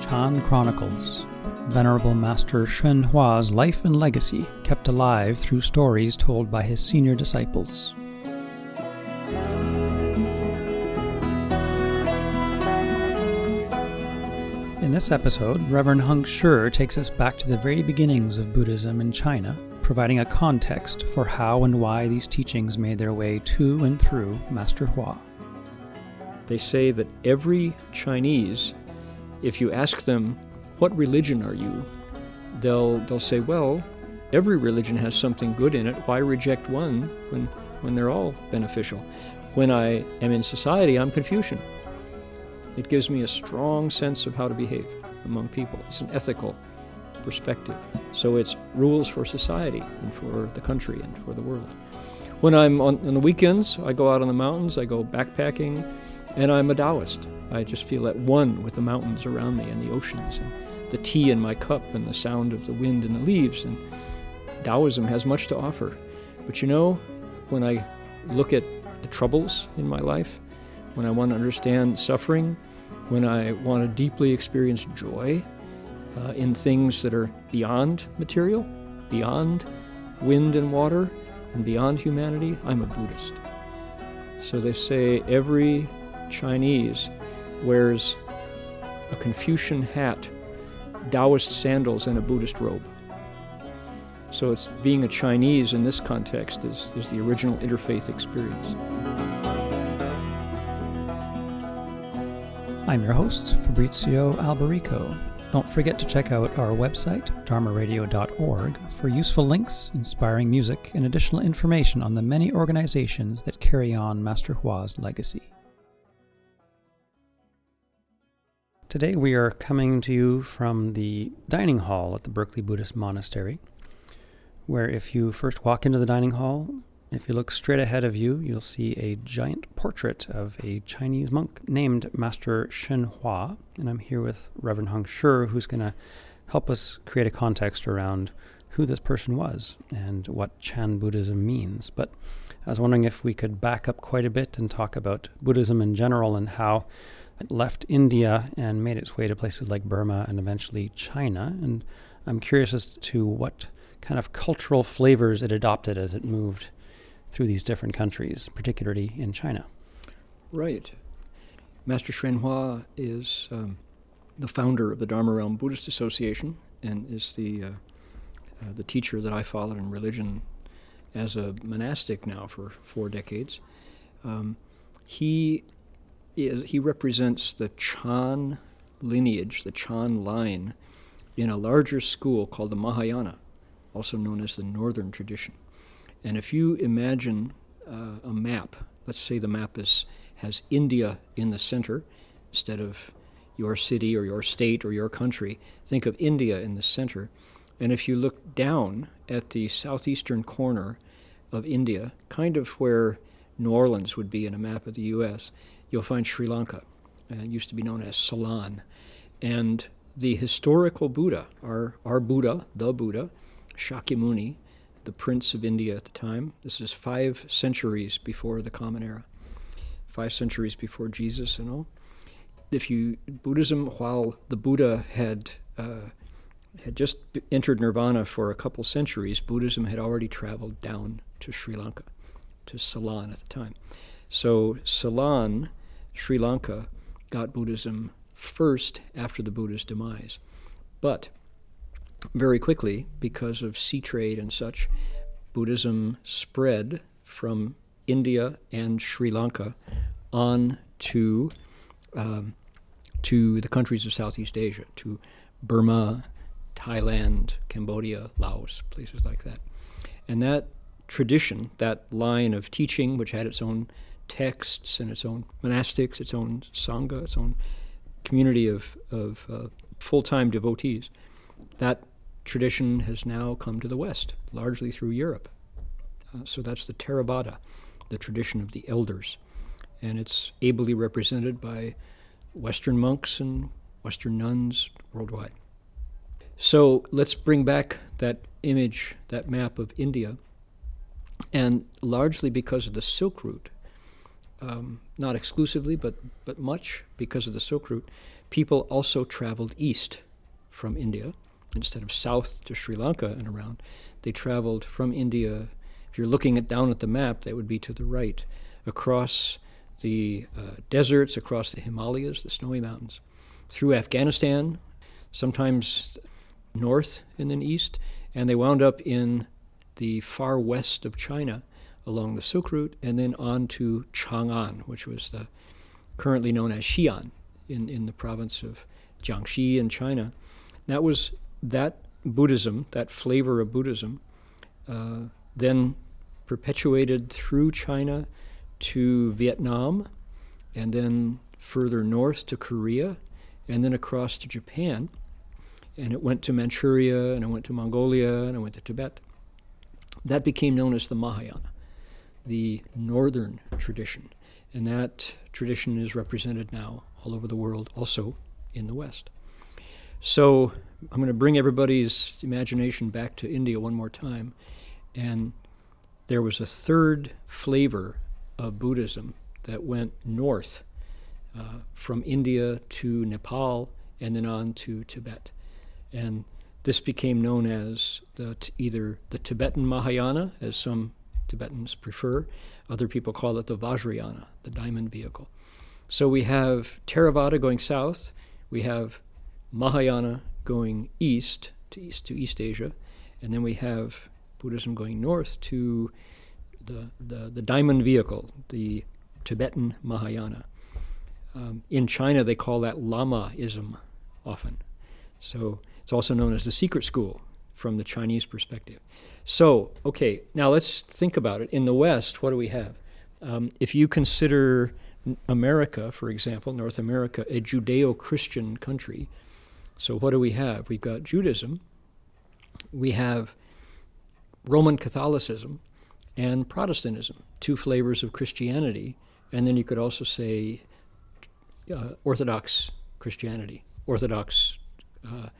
Chan Chronicles. Venerable Master Hsuan Hua's life and legacy kept alive through stories told by his senior disciples. In this episode, Reverend Heng Sure takes us back to the very beginnings of Buddhism in China, providing a context for how and why these teachings made their way to and through Master Hua. They say that every Chinese, if you ask them, what religion are you? They'll, they'll say, well, every religion has something good in it. Why reject one when, when they're all beneficial? When I am in society, I'm Confucian. It gives me a strong sense of how to behave among people. It's an ethical perspective. So it's rules for society and for the country and for the world. When I'm on, on the weekends, I go out on the mountains, I go backpacking, and I'm a Taoist. I just feel at one with the mountains around me and the oceans and the tea in my cup and the sound of the wind and the leaves. And Taoism has much to offer. But you know, when I look at the troubles in my life, when I want to understand suffering, when I want to deeply experience joy uh, in things that are beyond material, beyond wind and water, and beyond humanity, I'm a Buddhist. So they say every Chinese wears a Confucian hat, Taoist sandals, and a Buddhist robe. So it's being a Chinese in this context is, is the original interfaith experience. I'm your host, Fabrizio Alberico. Don't forget to check out our website, dharmaradio.org, for useful links, inspiring music, and additional information on the many organizations that carry on Master Hua's legacy. Today we are coming to you from the dining hall at the Berkeley Buddhist Monastery, where if you first walk into the dining hall, if you look straight ahead of you, you'll see a giant portrait of a Chinese monk named Master Hsuan Hua. And I'm here with Reverend Heng Sure, who's going to help us create a context around who this person was and what Chan Buddhism means. But I was wondering if we could back up quite a bit and talk about Buddhism in general and how it left India and made its way to places like Burma and eventually China. And I'm curious as to what kind of cultural flavors it adopted as it moved through these different countries, particularly in China. Right. Master Hsuan Hua is um, the founder of the Dharma Realm Buddhist Association and is the, uh, uh, the teacher that I followed in religion as a monastic now for four decades. Um, he, is, he represents the Chan lineage, the Chan line, in a larger school called the Mahayana, also known as the Northern tradition. And if you imagine uh, a map, let's say the map is, has India in the center instead of your city or your state or your country, think of India in the center. And if you look down at the southeastern corner of India, kind of where New Orleans would be in a map of the U.S., you'll find Sri Lanka. Uh, it used to be known as Ceylon. And the historical Buddha, our, our Buddha, the Buddha, Shakyamuni, the prince of India at the time. This is five centuries before the Common Era, five centuries before Jesus and all. If you Buddhism, while the Buddha had uh, had just entered Nirvana for a couple centuries, Buddhism had already traveled down to Sri Lanka, to Ceylon at the time. So Ceylon, Sri Lanka, got Buddhism first after the Buddha's demise, but very quickly, because of sea trade and such, Buddhism spread from India and Sri Lanka on to, um, to the countries of Southeast Asia, to Burma, Thailand, Cambodia, Laos, places like that. And that tradition, that line of teaching, which had its own texts and its own monastics, its own sangha, its own community of, of uh, full time devotees, that tradition has now come to the West, largely through Europe. Uh, so that's the Theravada, the tradition of the elders. And it's ably represented by Western monks and Western nuns worldwide. So let's bring back that image, that map of India. And largely because of the Silk Route, um, not exclusively, but, but much because of the Silk Route, people also traveled east from India instead of south to Sri Lanka and around. They traveled from India. If you're looking at down at the map, that would be to the right, across the uh, deserts, across the Himalayas, the snowy mountains, through Afghanistan, sometimes north and then east, and they wound up in the far west of China along the Silk Route and then on to Chang'an, which was the currently known as Xi'an in, in the province of Jiangxi in China. That was that Buddhism, that flavor of Buddhism, uh, then perpetuated through China to Vietnam and then further north to Korea and then across to Japan. And it went to Manchuria and it went to Mongolia and it went to Tibet. That became known as the Mahayana, the northern tradition. And that tradition is represented now all over the world, also in the West. So I'm going to bring everybody's imagination back to India one more time. And there was a third flavor of Buddhism that went north uh, from India to Nepal and then on to Tibet. And this became known as the, either the Tibetan Mahayana, as some Tibetans prefer. Other people call it the Vajrayana, the diamond vehicle. So we have Theravada going south, we have Mahayana going east to east to East Asia, and then we have Buddhism going north to the, the, the diamond vehicle, the Tibetan Mahayana. Um, in China, they call that Lamaism often. So it's also known as the secret school from the Chinese perspective. So, okay, now let's think about it. In the West, what do we have? Um, if you consider America, for example, North America, a Judeo Christian country, so what do we have? We've got Judaism, we have Roman Catholicism, and Protestantism, two flavors of Christianity. And then you could also say uh, Orthodox Christianity, Orthodox uh,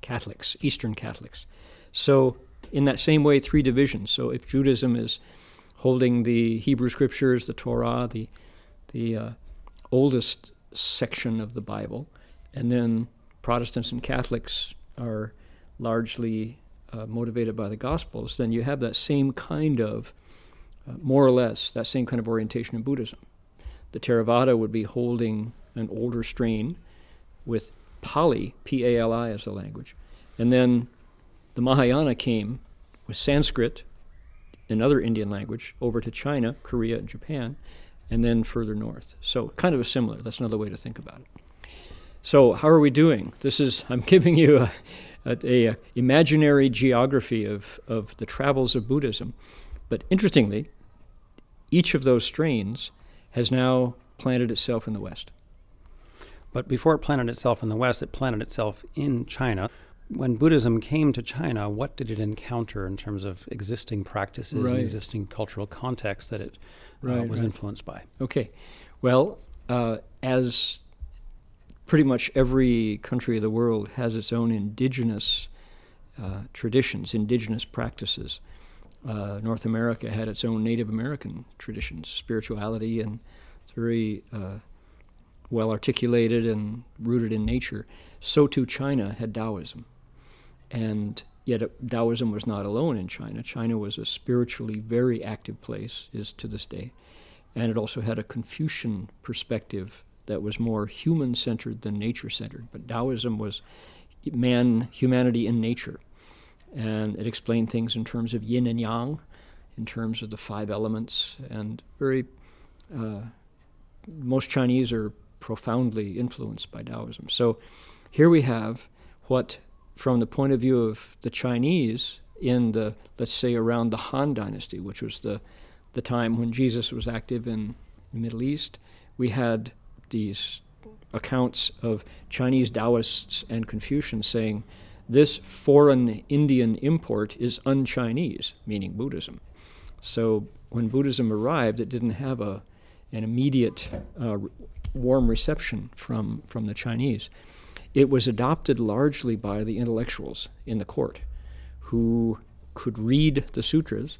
Catholics, Eastern Catholics. So, in that same way, three divisions. So, if Judaism is holding the Hebrew Scriptures, the Torah, the the uh, oldest section of the Bible, and then Protestants and Catholics are largely uh, motivated by the Gospels, then you have that same kind of, uh, more or less, that same kind of orientation in Buddhism. The Theravada would be holding an older strain with Pali, P A L I as the language. And then the Mahayana came with Sanskrit, another Indian language, over to China, Korea, and Japan, and then further north. So kind of a similar. That's another way to think about it. So how are we doing? This is I'm giving you a, a, a imaginary geography of, of the travels of Buddhism. But interestingly, each of those strains has now planted itself in the West. But before it planted itself in the West, it planted itself in China. When Buddhism came to China, what did it encounter in terms of existing practices right. and existing cultural context that it uh, was right. influenced by? Okay. Well, uh, as pretty much every country of the world has its own indigenous uh, traditions, indigenous practices. Uh, North America had its own Native American traditions, spirituality, and it's very uh, well articulated and rooted in nature. So too China had Taoism. And yet Taoism was not alone in China. China was a spiritually very active place, is to this day. And it also had a Confucian perspective that was more human centered than nature centered. But Taoism was man, humanity in nature. And it explained things in terms of yin and yang, in terms of the five elements, and very, uh, most Chinese are profoundly influenced by Taoism. So here we have what, from the point of view of the Chinese, in the, let's say, around the Han Dynasty, which was the, the time when Jesus was active in the Middle East, we had these accounts of Chinese Taoists and Confucians saying this foreign Indian import is un Chinese, meaning Buddhism. So when Buddhism arrived, it didn't have a, an immediate uh, warm reception from, from the Chinese. it was adopted largely by the intellectuals in the court who could read the sutras,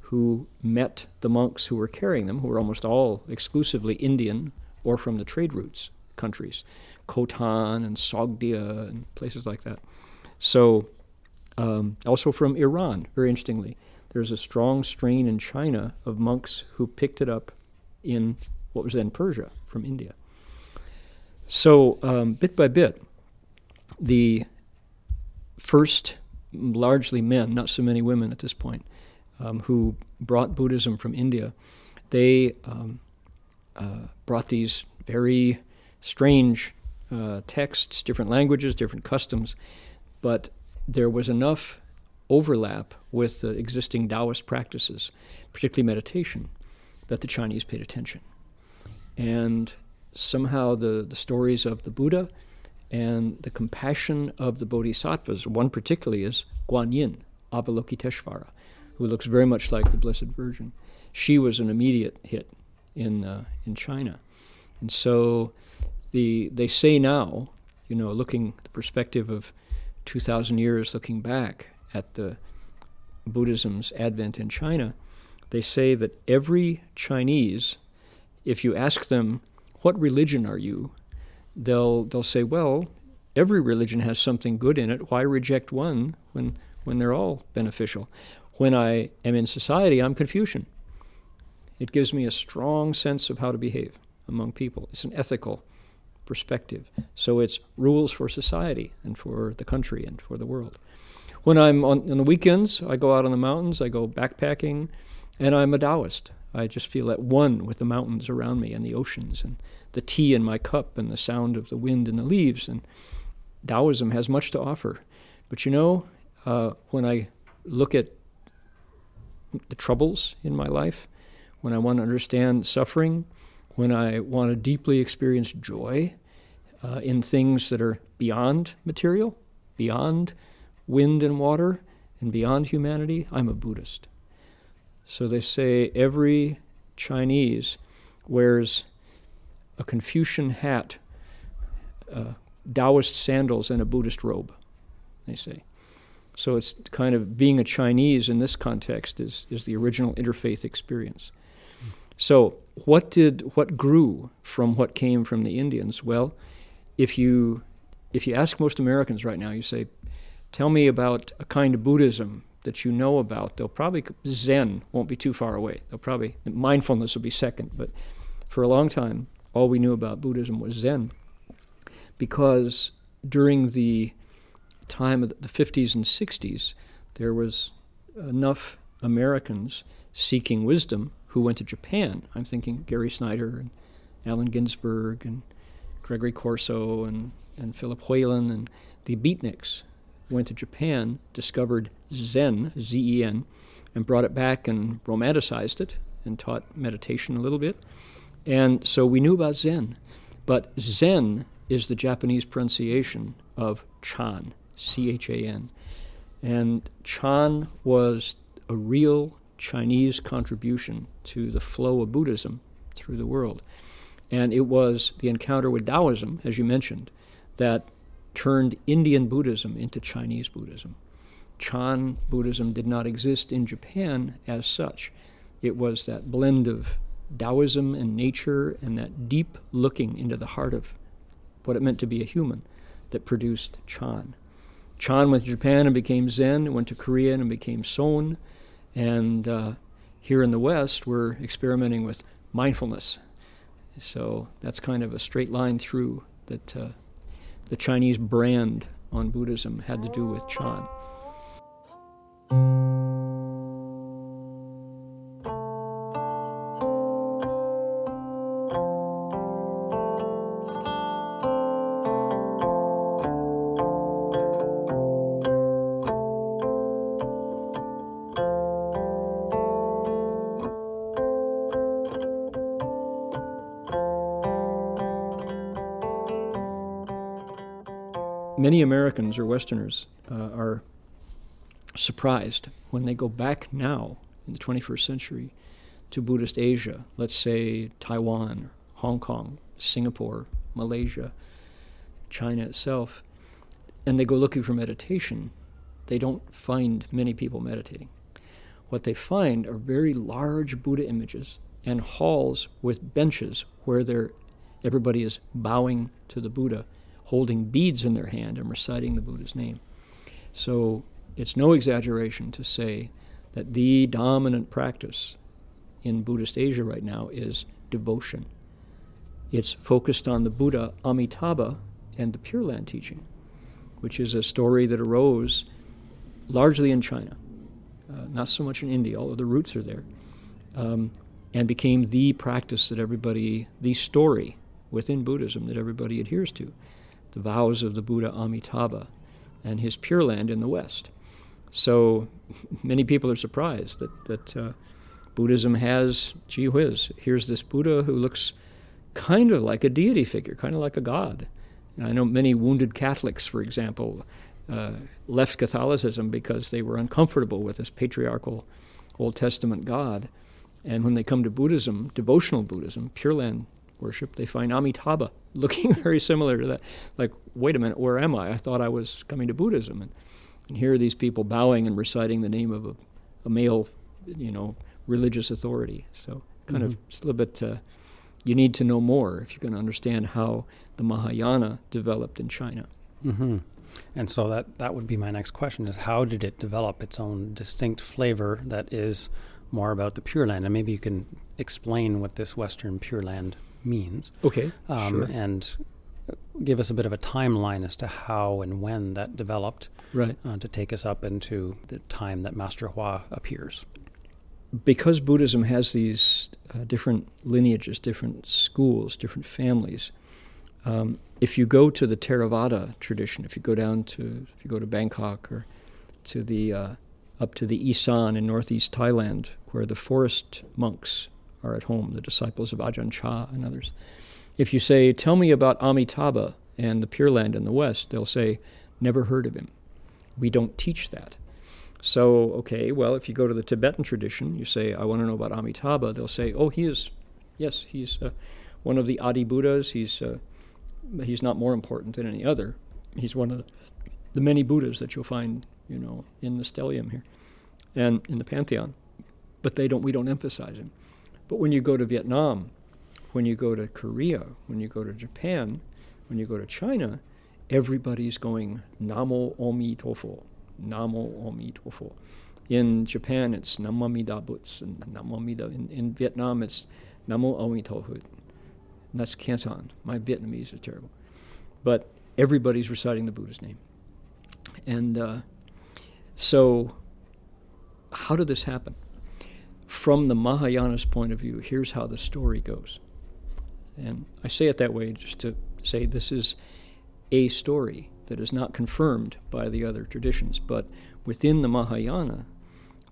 who met the monks who were carrying them, who were almost all exclusively Indian or from the trade routes countries, Khotan and Sogdia and places like that. So, um, also from Iran, very interestingly, there's a strong strain in China of monks who picked it up in what was then Persia from India. So, um, bit by bit, the first largely men, not so many women at this point, um, who brought Buddhism from India, they um, uh, brought these very strange uh, texts, different languages, different customs, but there was enough overlap with the existing Taoist practices, particularly meditation, that the Chinese paid attention. And somehow the, the stories of the Buddha and the compassion of the bodhisattvas, one particularly is Guan Yin, Avalokiteshvara, who looks very much like the Blessed Virgin. She was an immediate hit in, uh, in China. And so the, they say now, you know, looking the perspective of 2,000 years looking back at the Buddhism's advent in China, they say that every Chinese, if you ask them, what religion are you? They'll, they'll say, well, every religion has something good in it. Why reject one when, when they're all beneficial? When I am in society, I'm Confucian. It gives me a strong sense of how to behave among people. It's an ethical perspective. So it's rules for society and for the country and for the world. When I'm on, on the weekends, I go out on the mountains, I go backpacking, and I'm a Taoist. I just feel at one with the mountains around me and the oceans and the tea in my cup and the sound of the wind and the leaves. And Taoism has much to offer. But you know, uh, when I look at the troubles in my life, when I want to understand suffering, when I want to deeply experience joy uh, in things that are beyond material, beyond wind and water, and beyond humanity, I'm a Buddhist. So they say every Chinese wears a Confucian hat, uh, Taoist sandals, and a Buddhist robe, they say. So it's kind of being a Chinese in this context is, is the original interfaith experience. So what did what grew from what came from the Indians? Well, if you if you ask most Americans right now, you say, "Tell me about a kind of Buddhism that you know about, they'll probably Zen won't be too far away. They'll probably mindfulness will be second, but for a long time, all we knew about Buddhism was Zen, because during the time of the 50s and 60s, there was enough Americans seeking wisdom who went to Japan. I'm thinking Gary Snyder and Allen Ginsberg and Gregory Corso and, and Philip Whalen and the beatniks went to Japan, discovered Zen, Z E N, and brought it back and romanticized it and taught meditation a little bit. And so we knew about Zen. But Zen is the Japanese pronunciation of Chan, C H A N. And Chan was a real Chinese contribution to the flow of Buddhism through the world. And it was the encounter with Taoism, as you mentioned, that turned Indian Buddhism into Chinese Buddhism. Chan Buddhism did not exist in Japan as such. It was that blend of Taoism and nature and that deep looking into the heart of what it meant to be a human that produced Chan. Chan went to Japan and became Zen, went to Korea and became Son, and uh, here in the West, we're experimenting with mindfulness. So that's kind of a straight line through that uh, the Chinese brand on Buddhism had to do with Chan. Many Americans or Westerners uh, are surprised when they go back now in the 21st century to Buddhist Asia, let's say Taiwan, Hong Kong, Singapore, Malaysia, China itself, and they go looking for meditation, they don't find many people meditating. What they find are very large Buddha images and halls with benches where everybody is bowing to the Buddha, holding beads in their hand and reciting the Buddha's name. So it's no exaggeration to say that the dominant practice in Buddhist Asia right now is devotion. It's focused on the Buddha Amitabha and the Pure Land teaching, which is a story that arose largely in China, uh, not so much in India, although the roots are there, um, and became the practice that everybody, the story within Buddhism that everybody adheres to. The vows of the Buddha Amitabha and his Pure Land in the West. So many people are surprised that, that uh, Buddhism has, gee whiz, here's this Buddha who looks kind of like a deity figure, kind of like a god. And I know many wounded Catholics, for example, uh, left Catholicism because they were uncomfortable with this patriarchal Old Testament God. And when they come to Buddhism, devotional Buddhism, Pure Land worship, they find Amitabha looking very similar to that. Like, wait a minute, where am I? I thought I was coming to Buddhism. And, and here are these people bowing and reciting the name of a, a male, you know, religious authority. So kind mm-hmm. of it's a little bit. Uh, you need to know more if you're going to understand how the Mahayana developed in China. Mm-hmm. And so that that would be my next question: is how did it develop its own distinct flavor that is more about the Pure Land? And maybe you can explain what this Western Pure Land means. Okay. Um, sure. And give us a bit of a timeline as to how and when that developed. Right. Uh, to take us up into the time that Master Hua appears because Buddhism has these uh, different lineages, different schools, different families, um, if you go to the Theravada tradition, if you go down to, if you go to Bangkok or to the, uh, up to the Isan in northeast Thailand, where the forest monks are at home, the disciples of Ajahn Chah and others, if you say, Tell me about Amitabha and the Pure Land in the West, they'll say, Never heard of him. We don't teach that. So, okay, well, if you go to the Tibetan tradition, you say, I want to know about Amitabha, they'll say, oh, he is, yes, he's uh, one of the Adi Buddhas. He's, uh, he's not more important than any other. He's one of the many Buddhas that you'll find, you know, in the stellium here and in the pantheon. But they don't, we don't emphasize him. But when you go to Vietnam, when you go to Korea, when you go to Japan, when you go to China, everybody's going Namo Omi Tofo. Namo Omi Tofo. In Japan, it's Namo Amida Butsu, and Namo Amida. In, in Vietnam, it's Namo Omi. And that's Canton. My Vietnamese is terrible. But everybody's reciting the Buddha's name. And uh, so, how did this happen? From the Mahayana's point of view, here's how the story goes. And I say it that way just to say this is a story that is not confirmed by the other traditions. But within the Mahayana,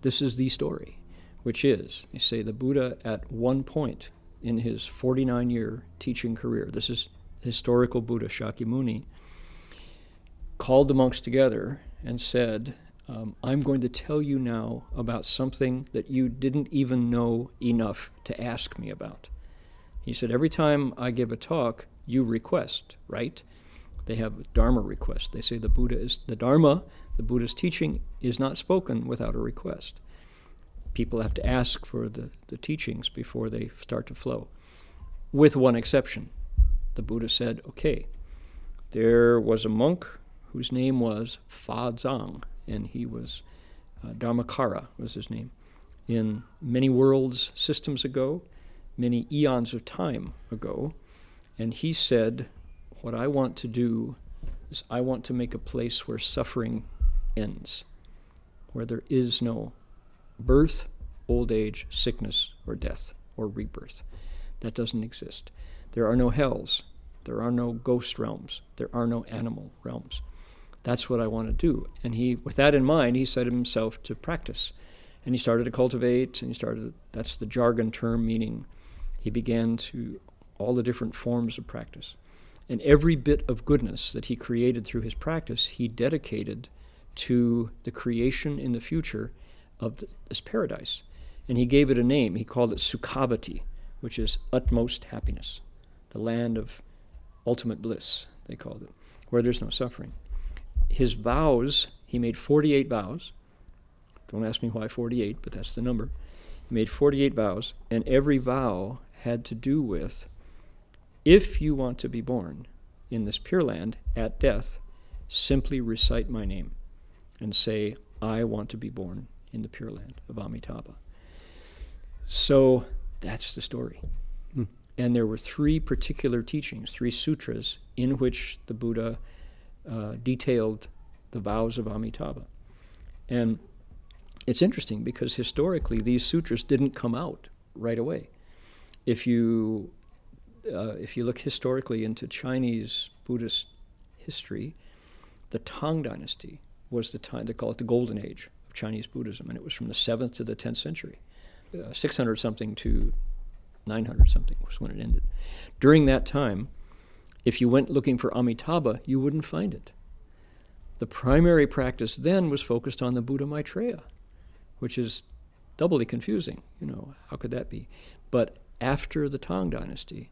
this is the story, which is, they say, the Buddha at one point in his 49 year teaching career, this is historical Buddha Shakyamuni, called the monks together and said, um, I'm going to tell you now about something that you didn't even know enough to ask me about. He said, Every time I give a talk, you request, right? they have Dharma requests. They say the Buddha is the Dharma, the Buddha's teaching is not spoken without a request. People have to ask for the, the teachings before they start to flow. With one exception. The Buddha said, okay, there was a monk whose name was Fa Zhang, and he was uh, Dharmakara was his name. In many worlds systems ago, many eons of time ago, and he said what I want to do is I want to make a place where suffering ends, where there is no birth, old age, sickness, or death, or rebirth. That doesn't exist. There are no hells. There are no ghost realms. There are no animal realms. That's what I want to do. And he, with that in mind, he set himself to practice. And he started to cultivate, and he started, that's the jargon term, meaning he began to, all the different forms of practice. And every bit of goodness that he created through his practice, he dedicated to the creation in the future of this paradise. And he gave it a name. He called it Sukhavati, which is utmost happiness, the land of ultimate bliss, they called it, where there's no suffering. His vows, he made 48 vows. Don't ask me why 48, but that's the number. He made 48 vows, and every vow had to do with if you want to be born in this Pure Land at death, simply recite my name and say, I want to be born in the Pure Land of Amitabha. So that's the story. Hmm. And there were three particular teachings, three sutras, in which the Buddha uh, detailed the vows of Amitabha. And it's interesting because historically these sutras didn't come out right away. If you uh, if you look historically into Chinese Buddhist history, the Tang Dynasty was the time they call it the Golden Age of Chinese Buddhism, and it was from the seventh to the tenth century, uh, six hundred something to nine hundred something was when it ended. During that time, if you went looking for Amitabha, you wouldn't find it. The primary practice then was focused on the Buddha Maitreya, which is doubly confusing. You know, how could that be? But after the Tang Dynasty,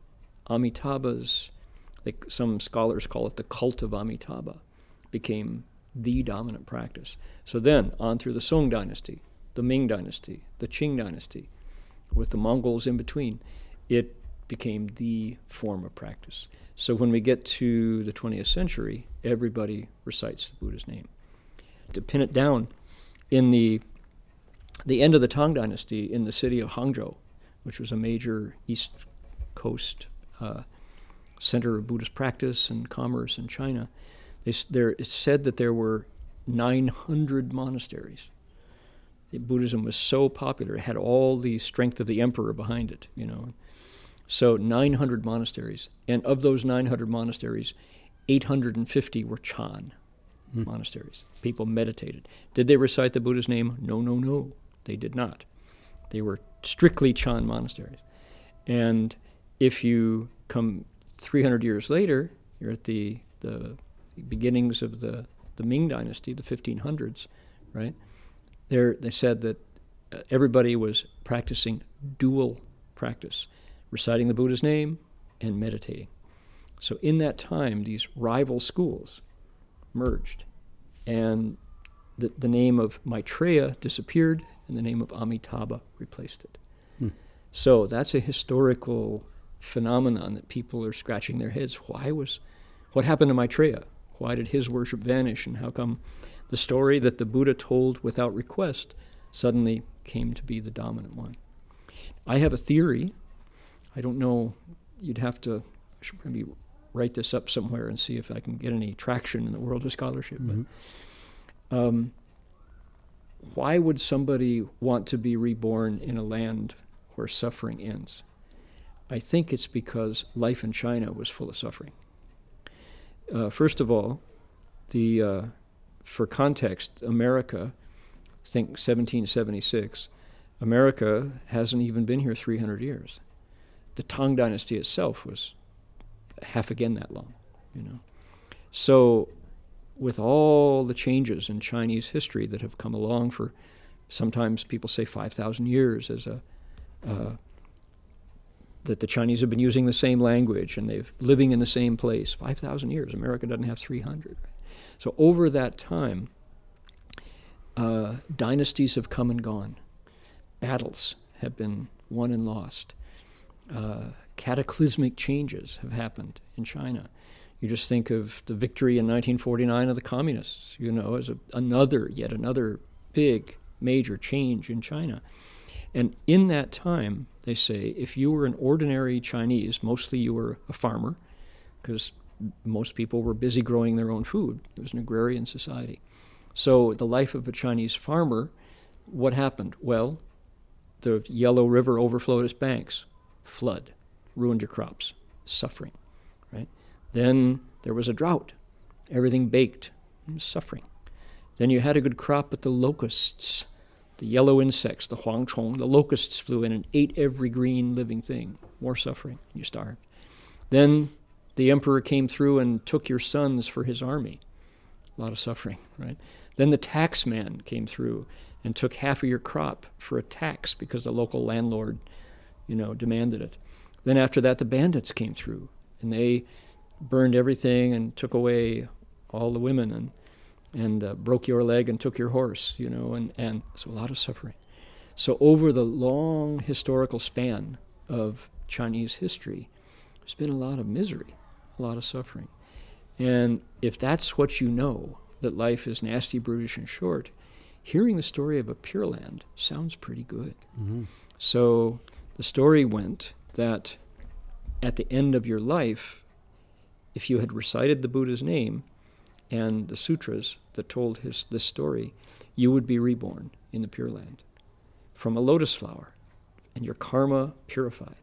Amitabha's, they, some scholars call it the cult of Amitabha, became the dominant practice. So then, on through the Song Dynasty, the Ming Dynasty, the Qing Dynasty, with the Mongols in between, it became the form of practice. So when we get to the 20th century, everybody recites the Buddha's name. To pin it down, in the the end of the Tang Dynasty, in the city of Hangzhou, which was a major East Coast uh, center of Buddhist practice and commerce in China, they, there, it's said that there were 900 monasteries. Buddhism was so popular; it had all the strength of the emperor behind it. You know, so 900 monasteries, and of those 900 monasteries, 850 were Chan Hmm. monasteries. People meditated. Did they recite the Buddha's name? No, no, no. They did not. They were strictly Chan monasteries. And if you come 300 years later, you're at the, the beginnings of the, the Ming Dynasty, the 1500s, right? There, they said that uh, everybody was practicing dual practice, reciting the Buddha's name and meditating. So in that time, these rival schools merged, and the, the name of Maitreya disappeared, and the name of Amitabha replaced it. Hmm. So that's a historical phenomenon that people are scratching their heads. Why was, what happened to Maitreya? Why did his worship vanish, and how come the story that the Buddha told without request suddenly came to be the dominant one? I have a theory. I don't know. You'd have to I should maybe write this up somewhere and see if I can get any traction in the world of scholarship. Mhm. But um, why would somebody want to be reborn in a land where suffering ends? I think it's because life in China was full of suffering. Uh, first of all, the uh, for context, America, think 1776, America hasn't even been here 300 years. The Tang Dynasty itself was half again that long, you know. So, with all the changes in Chinese history that have come along for, sometimes people say 5,000 years as a, uh, that the Chinese have been using the same language and they've living in the same place 5,000 years. America doesn't have 300. So over that time, uh, dynasties have come and gone. Battles have been won and lost. Uh, cataclysmic changes have happened in China. You just think of the victory in 1949 of the communists, you know, as a, another, yet another big, major change in China. And in that time, they say, if you were an ordinary Chinese, mostly you were a farmer, because most people were busy growing their own food. It was an agrarian society. So, the life of a Chinese farmer, what happened? Well, the Yellow River overflowed its banks, flood, ruined your crops, suffering, right? Then there was a drought, everything baked, mm, suffering. Then you had a good crop, but the locusts, the yellow insects, the huangchong, the locusts flew in and ate every green living thing, more suffering, you starved. Then the emperor came through and took your sons for his army. A lot of suffering, right? Then the tax man came through and took half of your crop for a tax because the local landlord, you know, demanded it. Then after that, the bandits came through and they burned everything and took away all the women and and uh, broke your leg and took your horse, you know, and, and so a lot of suffering. So over the long historical span of Chinese history, there's been a lot of misery, a lot of suffering. And if that's what you know, that life is nasty, brutish, and short, hearing the story of a Pure Land sounds pretty good. Mm-hmm. So the story went that at the end of your life, if you had recited the Buddha's name and the sutras that told his, this story, you would be reborn in the Pure Land from a lotus flower and your karma purified.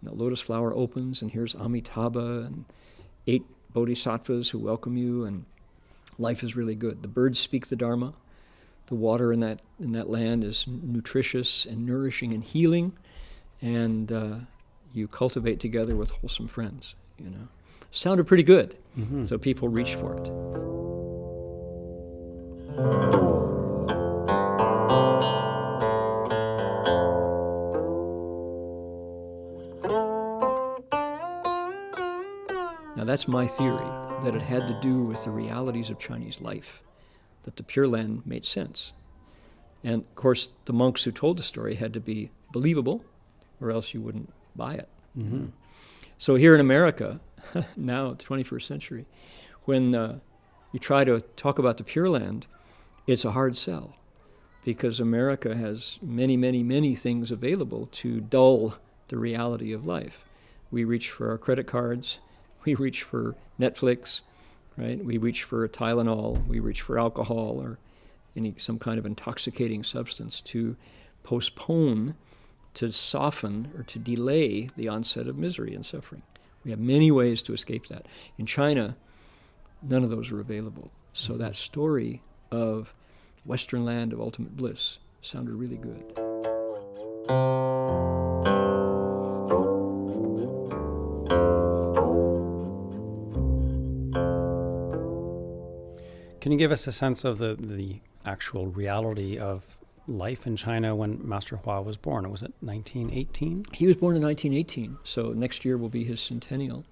And the lotus flower opens, and here's Amitabha and eight bodhisattvas who welcome you, and life is really good. The birds speak the Dharma. The water in that in that land is nutritious and nourishing and healing, and uh, you cultivate together with wholesome friends. You know, sounded pretty good, Mm-hmm. so people reach for it. Now, that's my theory that it had to do with the realities of Chinese life, that the Pure Land made sense. And of course, the monks who told the story had to be believable, or else you wouldn't buy it. Mm-hmm. So, here in America, now, the 21st century, when uh, you try to talk about the Pure Land, it's a hard sell because America has many, many, many things available to dull the reality of life. We reach for our credit cards, we reach for Netflix, right? We reach for Tylenol, we reach for alcohol or any some kind of intoxicating substance to postpone, to soften, or to delay the onset of misery and suffering. We have many ways to escape that. In China, none of those are available. So mm-hmm. that story of Western land of ultimate bliss sounded really good. Can you give us a sense of the, the actual reality of life in China when Master Hua was born? Was it 1918? He was born in 1918, so next year will be his centennial.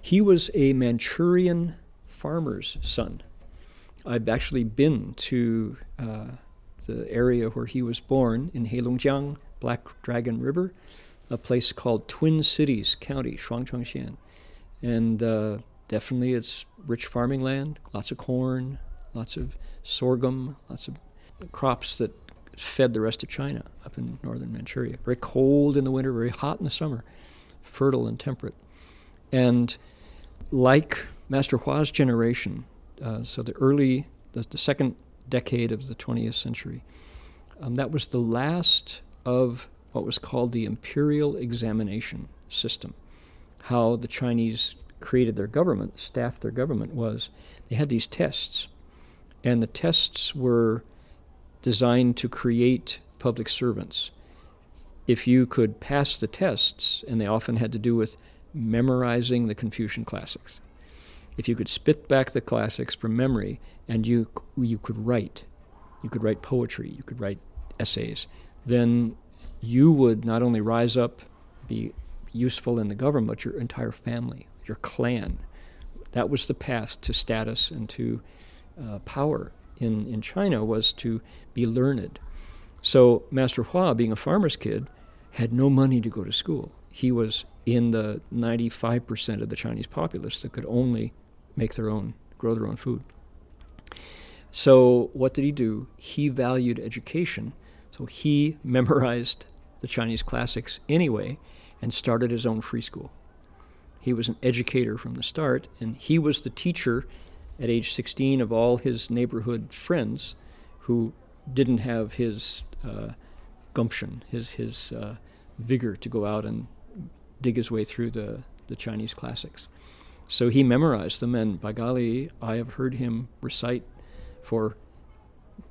He was a Manchurian farmer's son. I've actually been to uh, the area where he was born in Heilongjiang, Black Dragon River, a place called Twin Cities County, Shuangchengxian. And uh, definitely it's rich farming land, lots of corn, lots of sorghum, lots of crops that fed the rest of China up in northern Manchuria. Very cold in the winter, very hot in the summer, fertile and temperate. And like Master Hua's generation, uh, so the early, the, the, second decade of the 20th century, um, that was the last of what was called the imperial examination system. How the Chinese created their government, staffed their government, was they had these tests. And the tests were designed to create public servants. If you could pass the tests, and they often had to do with memorizing the Confucian classics, if you could spit back the classics from memory and you, you could write, you could write poetry, you could write essays, then you would not only rise up, be useful in the government, but your entire family, your clan. That was the path to status and to uh, power in, in China was to be learned. So Master Hua, being a farmer's kid, had no money to go to school. He was in the 95% of the Chinese populace that could only make their own, grow their own food. So what did he do? He valued education. So he memorized the Chinese classics anyway and started his own free school. He was an educator from the start, and he was the teacher at age 16 of all his neighborhood friends who didn't have his uh, gumption, his, his uh, vigor to go out and dig his way through the, the Chinese classics. So he memorized them, and by golly, I have heard him recite for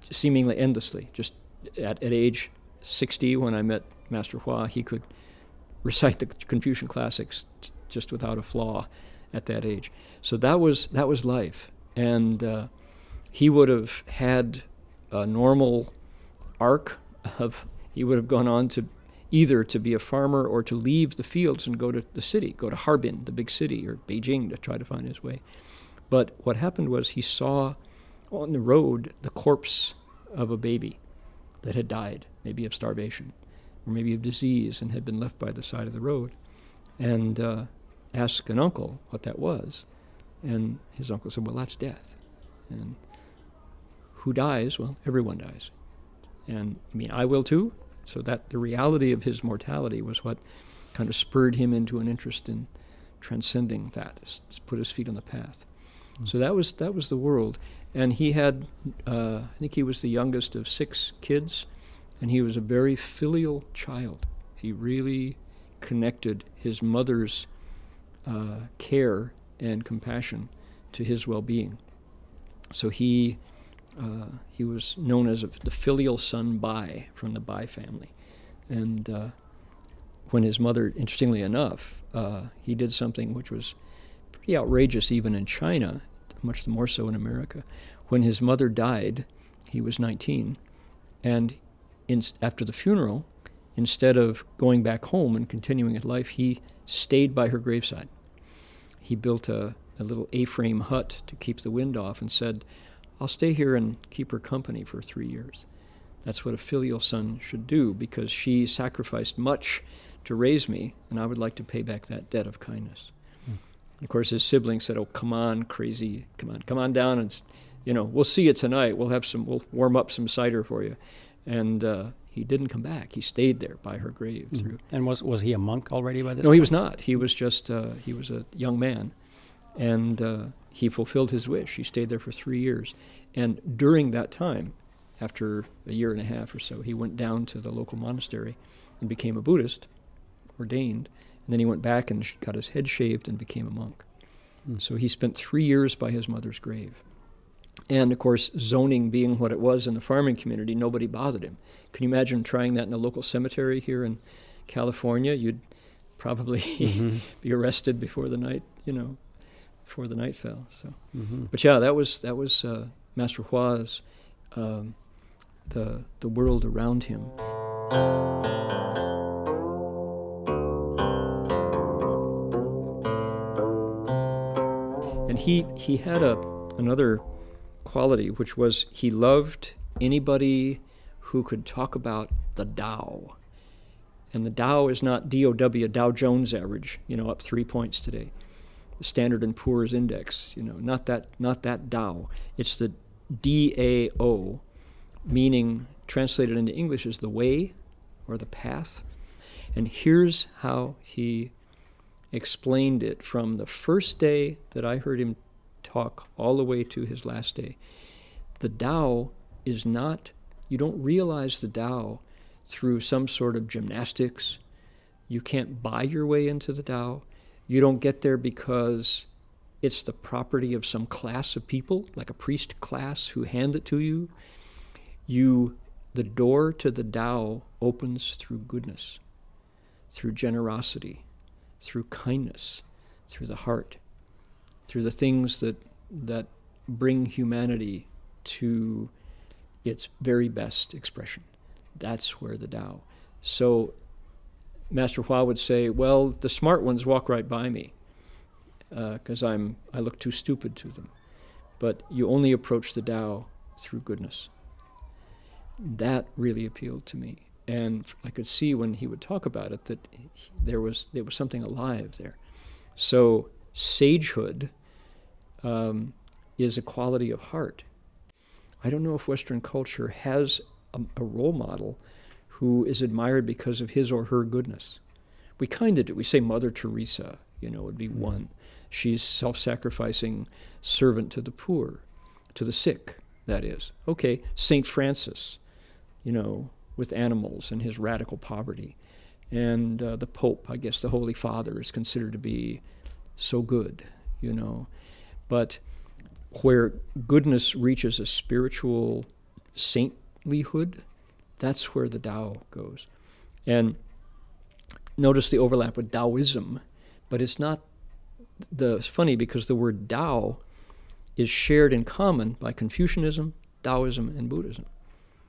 seemingly endlessly. Just at, at age 60, when I met Master Hua, he could recite the Confucian classics t- just without a flaw at that age. So that was that was life, and uh, he would have had a normal arc of he would have gone on to either to be a farmer or to leave the fields and go to the city, go to Harbin, the big city, or Beijing to try to find his way. But what happened was he saw on the road the corpse of a baby that had died, maybe of starvation or maybe of disease, and had been left by the side of the road, and uh, asked an uncle what that was. And his uncle said, Well, that's death. And who dies? Well, everyone dies. And I mean, I will too. So that the reality of his mortality was what kind of spurred him into an interest in transcending that, put his feet on the path. Mm. So that was that was the world, and he had, uh, I think he was the youngest of six kids, and he was a very filial child. He really connected his mother's uh, care and compassion to his well-being. So he uh, he was known as the filial son Bai from the Bai family. And uh, when his mother, interestingly enough, uh, he did something which was pretty outrageous even in China, much more so in America. When his mother died, he was 19, and in, after the funeral, instead of going back home and continuing his life, he stayed by her graveside. He built a, a little A frame hut to keep the wind off and said, I'll stay here and keep her company for three years. That's what a filial son should do because she sacrificed much to raise me, and I would like to pay back that debt of kindness. Mm. Of course, his siblings said, "Oh, come on, crazy, come on, come on down, and you know, we'll see you tonight. We'll have some, we'll warm up some cider for you." And uh, he didn't come back. He stayed there by her grave. Mm. Through. And was was he a monk already by this? No, point? he was not. He was just uh, he was a young man, and uh, he fulfilled his wish. He stayed there for three years. And during that time, after a year and a half or so, he went down to the local monastery and became a Buddhist, ordained. And then he went back and got his head shaved and became a monk. Mm. So he spent three years by his mother's grave. And of course, zoning being what it was in the farming community, nobody bothered him. Can you imagine trying that in a local cemetery here in California? You'd probably mm-hmm. be arrested before the night, you know, before the night fell. So, mm-hmm. but yeah, that was that was uh, Master Hua's um, the the world around him. And he he had a another quality which was he loved anybody who could talk about the Tao. And the Dow is not DOW, Dow Jones average, you know, up three points today. The Standard and Poor's index. You know, not that not that Dow. It's the DAO, meaning translated into English is the way or the path. And here's how he explained it from the first day that I heard him talk all the way to his last day. The Tao is not, you don't realize the Tao through some sort of gymnastics. You can't buy your way into the Tao. You don't get there because it's the property of some class of people, like a priest class who hand it to you. You the door to the Tao opens through goodness, through generosity, through kindness, through the heart, through the things that that bring humanity to its very best expression. That's where the Tao. So Master Hua would say, "Well, the smart ones walk right by me because uh, I'm I look too stupid to them." But you only approach the Tao through goodness. That really appealed to me, and I could see when he would talk about it that he, there was there was something alive there. So sagehood um, is a quality of heart. I don't know if Western culture has a, a role model who is admired because of his or her goodness. We kind of do. We say Mother Teresa, you know, would be mm. one. She's self sacrificing servant to the poor, to the sick, that is. Okay, St. Francis, you know, with animals and his radical poverty. And uh, the Pope, I guess the Holy Father, is considered to be so good, you know. But where goodness reaches a spiritual saintlyhood, that's where the Tao goes. And notice the overlap with Taoism, but it's not the it's funny because the word Tao is shared in common by Confucianism, Taoism, and Buddhism.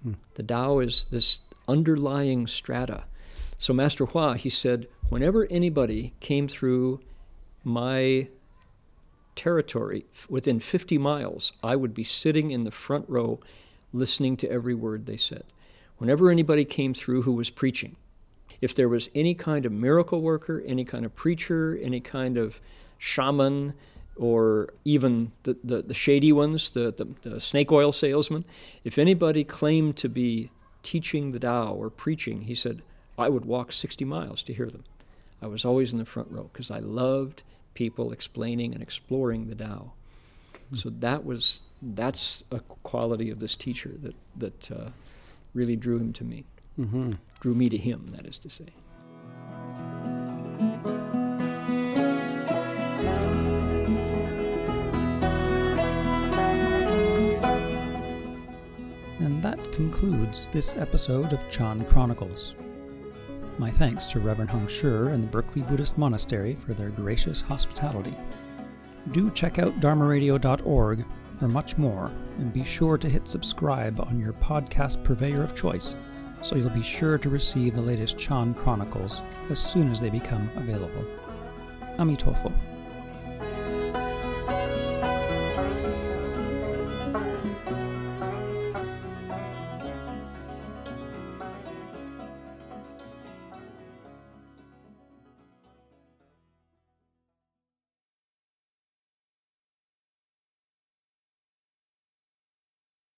Hmm. The Tao is this underlying strata. So Master Hua, he said, whenever anybody came through my territory within 50 miles, I would be sitting in the front row listening to every word they said. Whenever anybody came through who was preaching, if there was any kind of miracle worker, any kind of preacher, any kind of shaman, or even the, the, the shady ones, the, the, the, snake oil salesman, if anybody claimed to be teaching the Tao or preaching, he said, I would walk 60 miles to hear them. I was always in the front row because I loved people explaining and exploring the Tao. Mm-hmm. So that was that's a quality of this teacher that that uh, really drew him to me, mm-hmm. drew me to him. That is to say. And that concludes this episode of Chan Chronicles. My thanks to Reverend Heng Sure and the Berkeley Buddhist Monastery for their gracious hospitality. Do check out dharmaradio.org for much more, and be sure to hit subscribe on your podcast purveyor of choice so you'll be sure to receive the latest Chan Chronicles as soon as they become available. Amitofo.